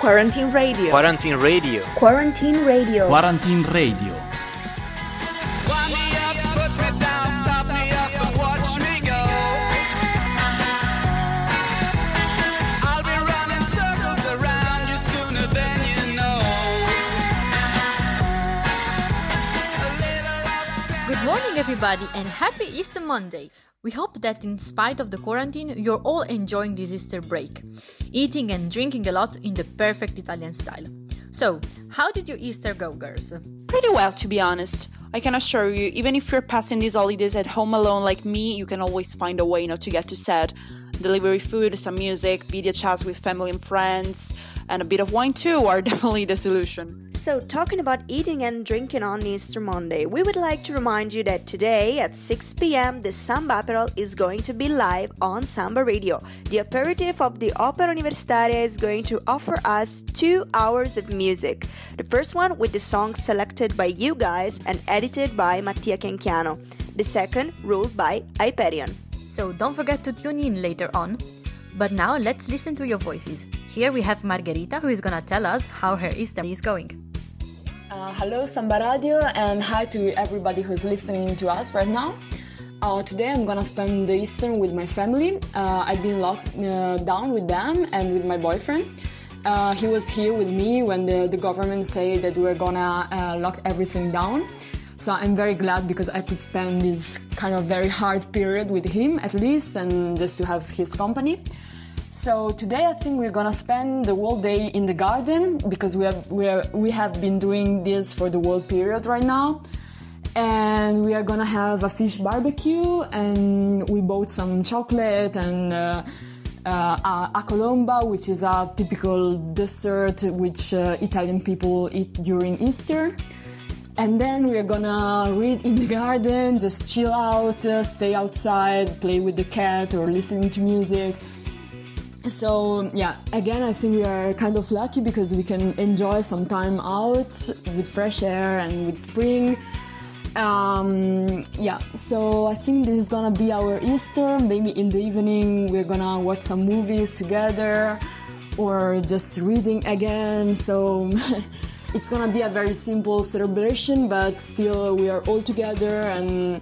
Quarantine Radio. Quarantine Radio. Quarantine Radio. Quarantine Radio. Good morning, everybody, and happy Easter Monday! We hope that, in spite of the quarantine, you're all enjoying this Easter break, eating and drinking a lot in the perfect Italian style. So, how did your Easter go, girls? Pretty well, to be honest. I can assure you, even if you're passing these holidays at home alone like me, you can always find a way not to get too sad. Delivery food, some music, video chats with family and friends, and a bit of wine too are definitely the solution. So, talking about eating and drinking on Easter Monday, we would like to remind you that today at 6 pm the Samba Aperol is going to be live on Samba Radio. The aperitif of the Opera Universitaria is going to offer us two hours of music. The first one with the songs selected by you guys and edited by Mattia Kenchiano. The second ruled by Hyperion. So, don't forget to tune in later on. But now let's listen to your voices. Here we have Margherita who is gonna tell us how her Easter is going. Uh, hello, Samba Radio, and hi to everybody who's listening to us right now. Uh, today I'm gonna spend the Easter with my family. Uh, I've been locked uh, down with them and with my boyfriend. Uh, he was here with me when the, the government said that we are gonna uh, lock everything down. So I'm very glad because I could spend this kind of very hard period with him at least and just to have his company. So today I think we're gonna spend the whole day in the garden because we have we are we have been doing this for the whole period right now, and we are gonna have a fish barbecue and we bought some chocolate and. Uh, uh, a colomba, which is a typical dessert which uh, Italian people eat during Easter. And then we're gonna read in the garden, just chill out, uh, stay outside, play with the cat or listening to music. So yeah, again, I think we are kind of lucky because we can enjoy some time out with fresh air and with spring. Um, yeah, so I think this is gonna be our Easter. Maybe in the evening we're gonna watch some movies together or just reading again. So it's gonna be a very simple celebration, but still we are all together and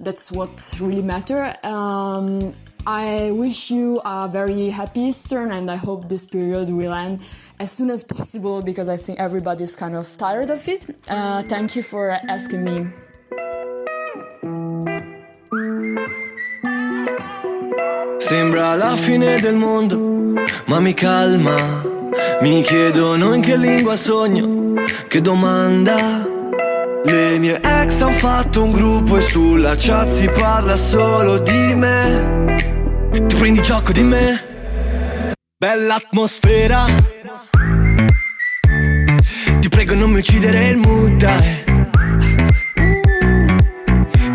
that's what really matter. Um, I wish you a very happy Easter and I hope this period will end as soon as possible because I think everybody's kind of tired of it. Uh, thank you for asking me. Sembra la fine del mondo, ma mi calma. Mi chiedono in che lingua sogno, che domanda. Le mie ex han fatto un gruppo e sulla chat si parla solo di me. Ti prendi gioco di me? Bella atmosfera. Ti prego non mi uccidere il mood, dai.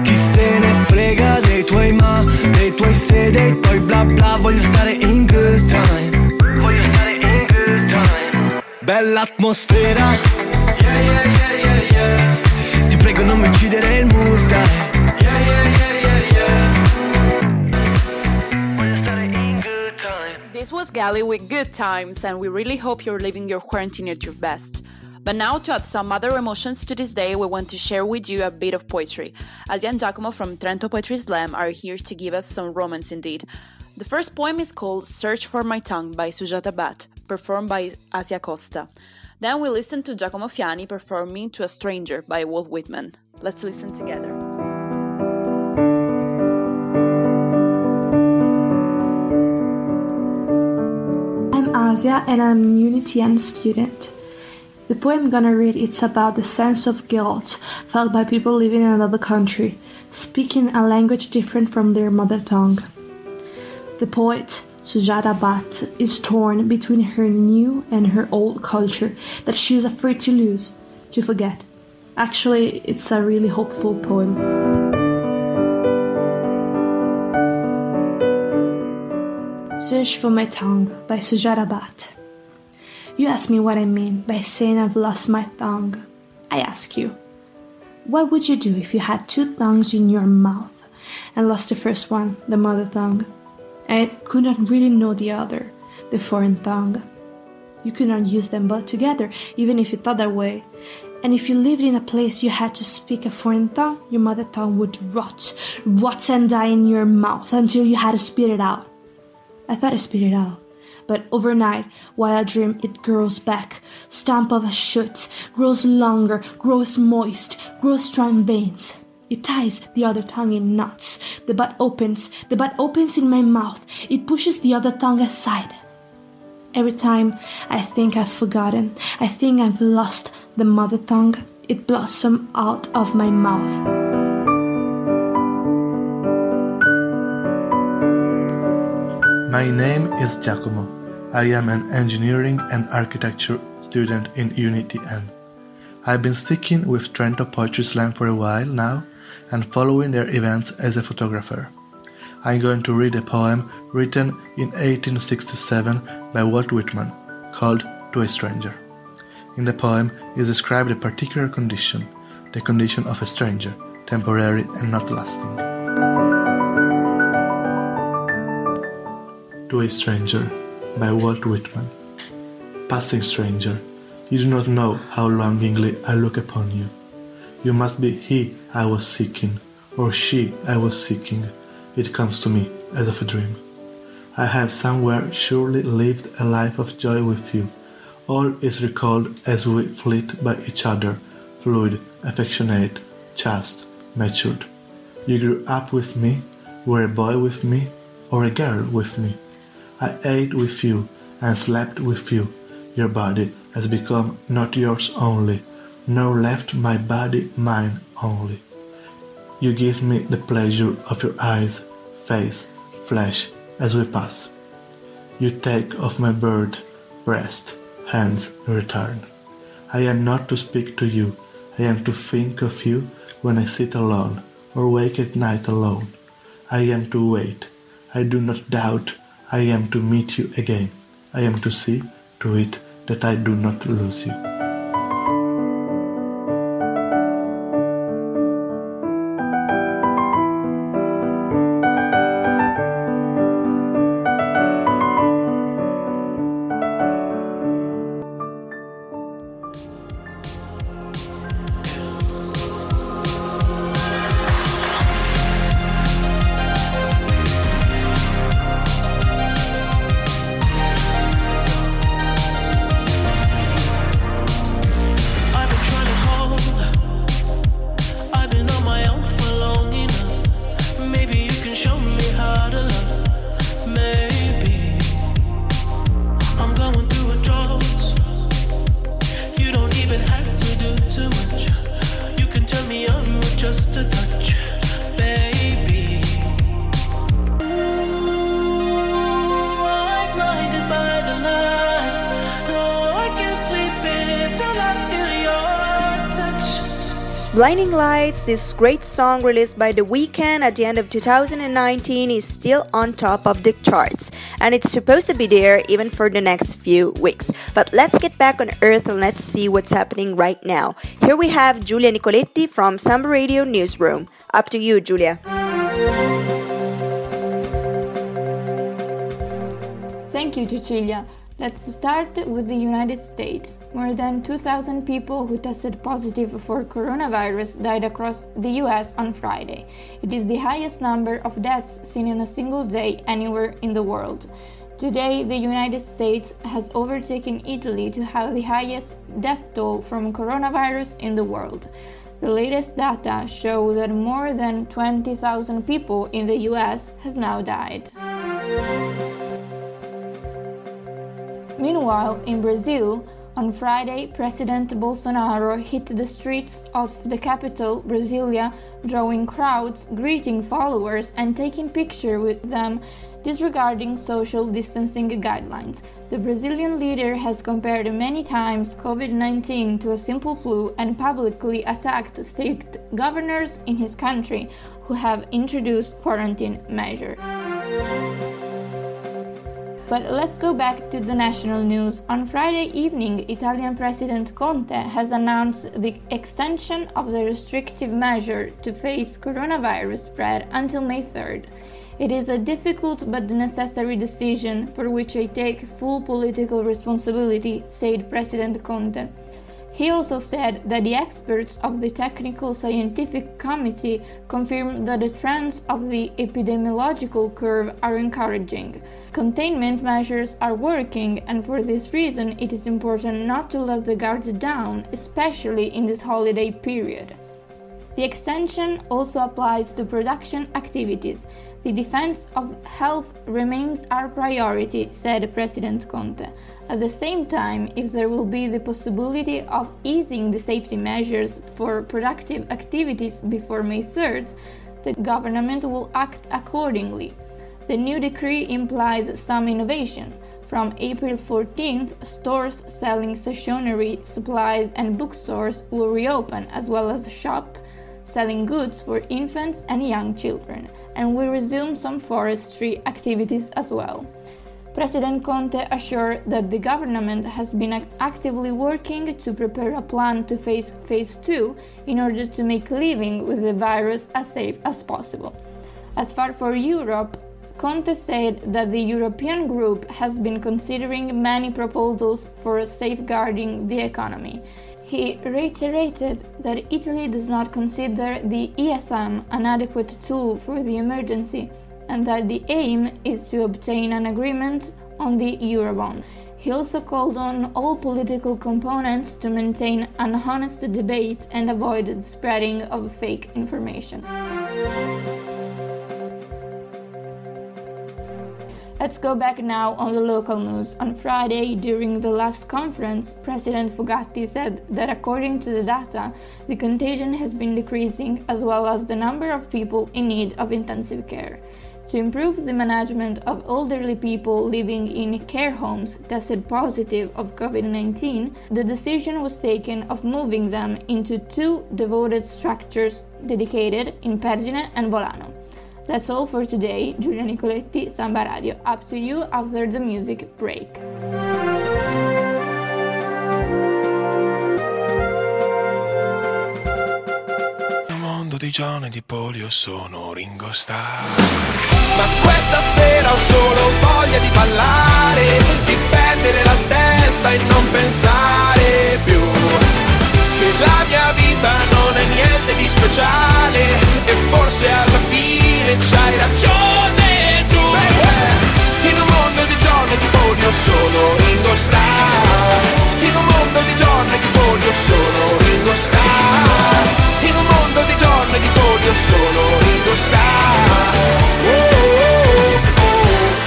Chi se ne frega dei tuoi ma, dei tuoi se, dei tuoi bla bla. Voglio stare in good time. Voglio stare in good time. Bella atmosfera. Yeah, yeah, yeah. Ti prego non mi uccidere il mood, dai. Was Ghali with Good Times, and we really hope you're living your quarantine at your best. But now, to add some other emotions to this day, we want to share with you a bit of poetry. Asia and Giacomo from Trento Poetry Slam are here to give us some romance indeed. The first poem is called Search for My Tongue by Sujata Bhatt, performed by Asia Costa. Then we listen to Giacomo Fiani performing To a Stranger by Walt Whitman. Let's listen together. Asia and I'm a Unitarian student. The poem I'm gonna read it's about the sense of guilt felt by people living in another country, speaking a language different from their mother tongue. The poet, Sujata Bhatt, is torn between her new and her old culture that she is afraid to lose, to forget. Actually, it's a really hopeful poem. Search for My Tongue by Sujata Bhatt. You ask me what I mean by saying I've lost my tongue. I ask you, what would you do if you had two tongues in your mouth and lost the first one, the mother tongue, and could not really know the other, the foreign tongue? You could not use them both together, even if you thought that way. And if you lived in a place you had to speak a foreign tongue, your mother tongue would rot, rot and die in your mouth until you had to spit it out. I thought I spit it out. But overnight, while I dream, it grows back, stump of a shoot, grows longer, grows moist, grows strong veins. It ties the other tongue in knots. The bud opens, the bud opens in my mouth. It pushes the other tongue aside. Every time I think I've forgotten, I think I've lost the mother tongue, it blossoms out of my mouth. My name is Giacomo. I am an engineering and architecture student in Unity. I've been sticking with Trento Poetry Slam for a while now and following their events as a photographer. I'm going to read a poem written in 1867 by Walt Whitman called To a Stranger. In the poem is described a particular condition, the condition of a stranger, temporary and not lasting. To a Stranger by Walt Whitman. Passing stranger, you do not know how longingly I look upon you. You must be he I was seeking, or she I was seeking it comes to me as of a dream. I have somewhere surely lived a life of joy with you. All is recalled as we flit by each other, fluid, affectionate, chaste, matured. You grew up with me, were a boy with me, or a girl with me. I ate with you and slept with you. Your body has become not yours only, nor left my body mine only. You give me the pleasure of your eyes, face, flesh as we pass. You take off my bird, breast, hands in return. I am not to speak to you, I am to think of you when I sit alone or wake at night alone. I am to wait. I do not doubt I am to meet you again. I am to see to it that I do not lose you. Blinding Lights, this great song released by The Weeknd at the end of 2019, is still on top of the charts, and it's supposed to be there even for the next few weeks. But let's get back on Earth and let's see what's happening right now. Here we have Giulia Nicoletti from Samba Radio Newsroom. Up to you, Giulia. Thank you, Cecilia. Let's start with the United States. More than 2,000 people who tested positive for coronavirus died across the US on Friday. It is the highest number of deaths seen in a single day anywhere in the world. Today, the United States has overtaken Italy to have the highest death toll from coronavirus in the world. The latest data show that more than 20,000 people in the US has now died. Meanwhile, in Brazil, on Friday, President Bolsonaro hit the streets of the capital, Brasilia, drawing crowds, greeting followers, and taking pictures with them, disregarding social distancing guidelines. The Brazilian leader has compared many times COVID 19 to a simple flu and publicly attacked state governors in his country who have introduced quarantine measures. But let's go back to the national news. On Friday evening, Italian President Conte has announced the extension of the restrictive measure to face coronavirus spread until May 3rd. It is a difficult but necessary decision for which I take full political responsibility, said President Conte. He also said that the experts of the Technical Scientific Committee confirmed that the trends of the epidemiological curve are encouraging. Containment measures are working, and for this reason, it is important not to let the guards down, especially in this holiday period. The extension also applies to production activities. The defense of health remains our priority, said President Conte. At the same time, if there will be the possibility of easing the safety measures for productive activities before May 3rd, the government will act accordingly. The new decree implies some innovation. From April 14th, stores selling stationery, supplies, and bookstores will reopen, as well as shops selling goods for infants and young children, and will resume some forestry activities as well. President Conte assured that the government has been actively working to prepare a plan to face phase 2 in order to make living with the virus as safe as possible. As far for Europe, Conte said that the European group has been considering many proposals for safeguarding the economy. He reiterated that Italy does not consider the ESM an adequate tool for the emergency and that the aim is to obtain an agreement on the Eurobond. He also called on all political components to maintain an honest debate and avoid the spreading of fake information. Let's go back now on the local news. On Friday, during the last conference, President Fugatti said that according to the data, the contagion has been decreasing as well as the number of people in need of intensive care to improve the management of elderly people living in care homes tested positive of COVID 19, the decision was taken of moving them into two devoted structures dedicated in Pergine and Volano. That's all for today. Giulia Nicoletti, Samba Radio. Up to you after the music break. di John e di Polio sono Ringo Starr. Ma questa sera ho solo voglia di ballare, di perdere la testa e non pensare più. Che la mia vita non è niente di speciale e forse alla In un mondo di sono Ringo Starr. In un mondo di sono Ringo Starr in un mondo di giorno e di polio solo Ringo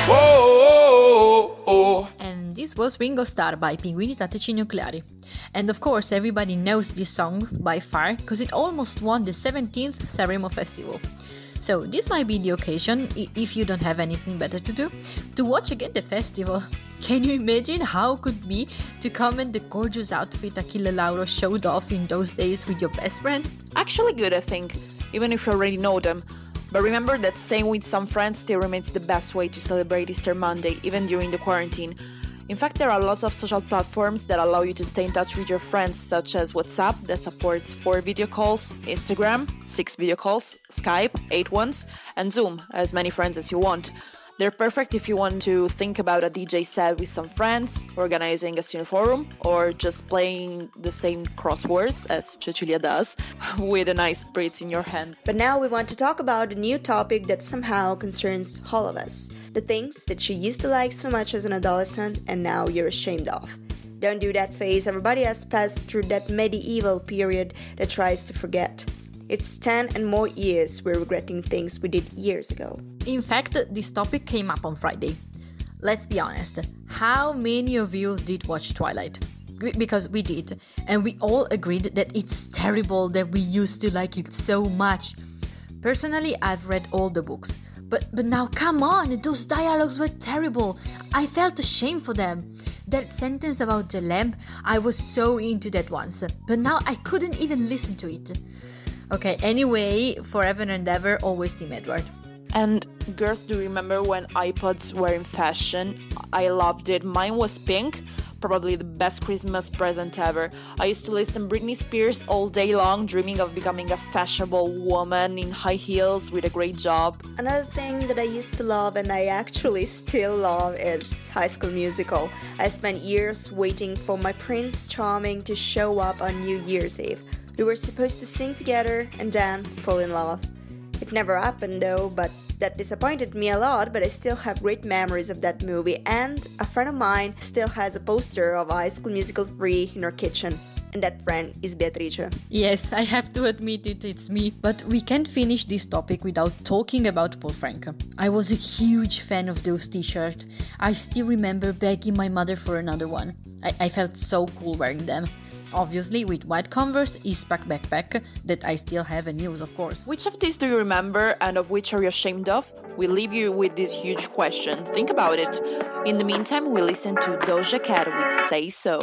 oh, oh, oh, And this was Ringo Starr by Pinguini Tattici Nucleari. And of course, everybody knows this song by far because it almost won the 17th Sanremo Festival. So, this might be the occasion, if you don't have anything better to do, to watch again the festival. Can you imagine how could be to comment the gorgeous outfit Achille Lauro showed off in those days with your best friend? Actually, good, I think, even if you already know them. But remember that staying with some friends still remains the best way to celebrate Easter Monday, even during the quarantine. In fact, there are lots of social platforms that allow you to stay in touch with your friends, such as WhatsApp, that supports four video calls, Instagram, six video calls, Skype, eight ones, and Zoom, as many friends as you want. They're perfect if you want to think about a DJ set with some friends, organizing a forum, or just playing the same crosswords as Cecilia does, with a nice spritz in your hand. But now we want to talk about a new topic that somehow concerns all of us the things that you used to like so much as an adolescent and now you're ashamed of. Don't do that face, everybody has passed through that medieval period that tries to forget. It's 10 and more years we're regretting things we did years ago. In fact, this topic came up on Friday. Let's be honest, how many of you did watch Twilight? Because we did, and we all agreed that it's terrible that we used to like it so much. Personally, I've read all the books, but but now come on, those dialogues were terrible. I felt ashamed for them. That sentence about the lamp, I was so into that once, but now I couldn't even listen to it. Okay, anyway, forever and ever, always Team Edward. And girls, do you remember when iPods were in fashion? I loved it. Mine was pink, probably the best Christmas present ever. I used to listen Britney Spears all day long, dreaming of becoming a fashionable woman in high heels with a great job. Another thing that I used to love and I actually still love is High School Musical. I spent years waiting for my Prince Charming to show up on New Year's Eve. We were supposed to sing together and then fall in love. It never happened though, but that disappointed me a lot, but I still have great memories of that movie. And a friend of mine still has a poster of High School Musical 3 in her kitchen. And that friend is Beatrice. Yes, I have to admit it, it's me. But we can't finish this topic without talking about Paul Frank. I was a huge fan of those t shirts. I still remember begging my mother for another one. I, I felt so cool wearing them obviously with white Converse, Eastpak backpack that I still have and use, of course. Which of these do you remember and of which are you ashamed of? We leave you with this huge question. Think about it. In the meantime, we listen to Doja Cat with Say So.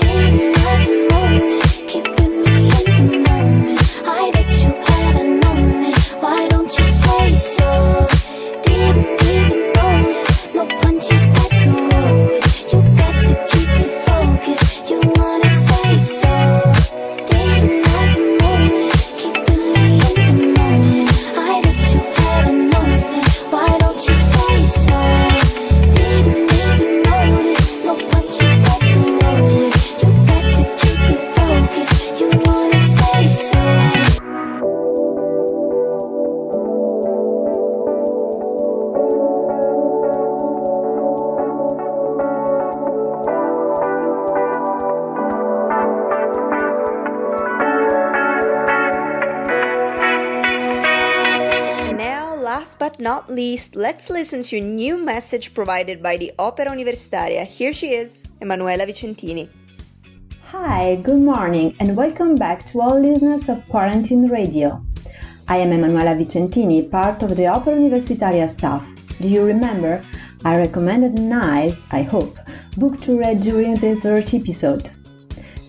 But not least, let's listen to a new message provided by the Opera Universitaria. Here she is, Emanuela Vicentini. Hi, good morning, and welcome back to all listeners of Quarantine Radio. I am Emanuela Vicentini, part of the Opera Universitaria staff. Do you remember? I recommended nice, I hope, book to read during the third episode.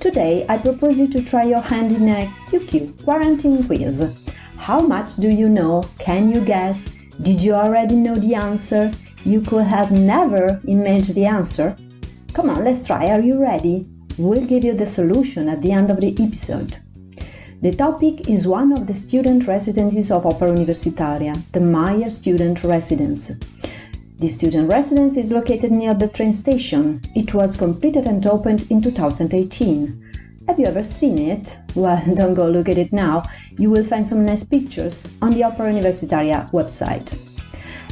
Today, I propose you to try your hand in a QQ quarantine quiz. How much do you know? Can you guess? Did you already know the answer? You could have never imagined the answer. Come on, let's try. Are you ready? We'll give you the solution at the end of the episode. The topic is one of the student residences of Opera Universitaria, the Meyer Student Residence. The student residence is located near the train station. It was completed and opened in 2018. Have you ever seen it? Well, don't go look at it now. You will find some nice pictures on the Opera Universitaria website.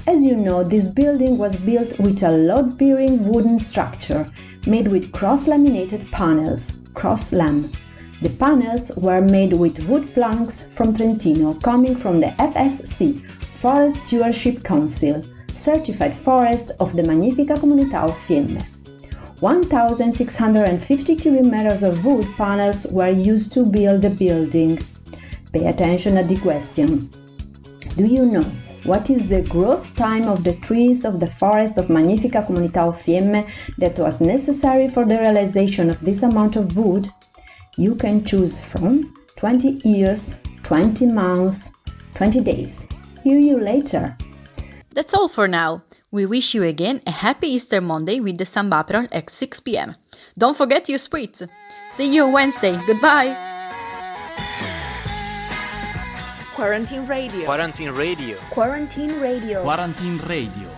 As you know, this building was built with a load-bearing wooden structure made with cross-laminated panels, cross-lam. The panels were made with wood planks from Trentino coming from the FSC, Forest Stewardship Council, certified forest of the Magnifica Comunità of Fiemme. 1,650 cubic meters of wood panels were used to build the building. Pay attention at the question. Do you know what is the growth time of the trees of the forest of Magnifica Comunità of Fiemme that was necessary for the realization of this amount of wood? You can choose from 20 years, 20 months, 20 days. Hear you later. That's all for now. We wish you again a happy Easter Monday with the Samba April at 6 pm. Don't forget your spritz. See you Wednesday. Goodbye. Quarantine Radio. Quarantine Radio. Quarantine Radio. Quarantine Radio.